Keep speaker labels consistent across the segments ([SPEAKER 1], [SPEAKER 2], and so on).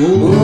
[SPEAKER 1] Uh!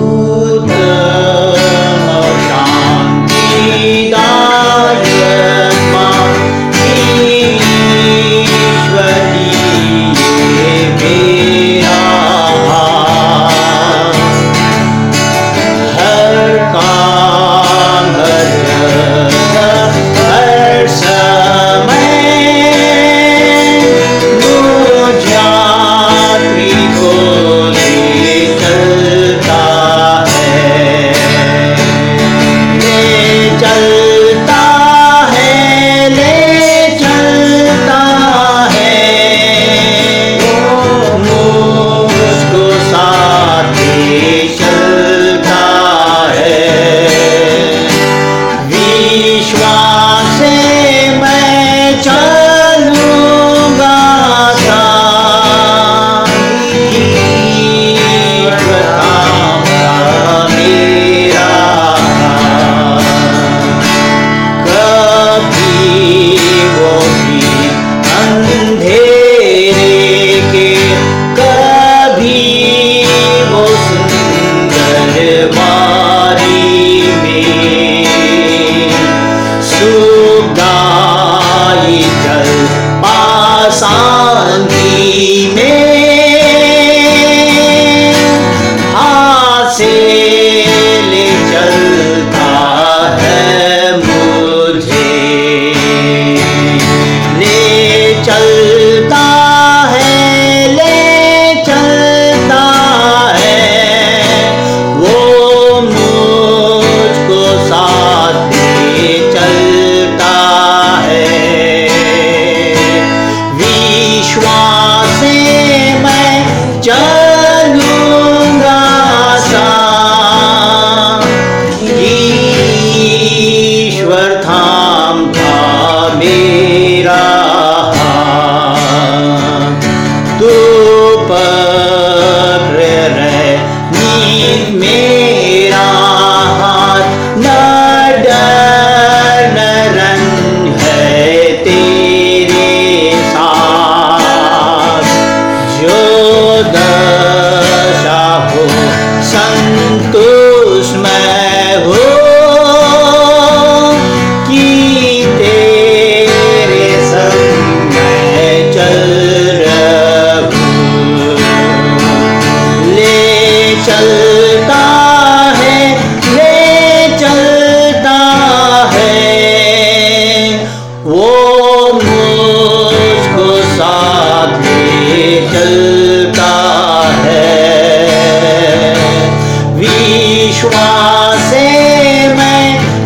[SPEAKER 1] Rupa.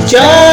[SPEAKER 1] Just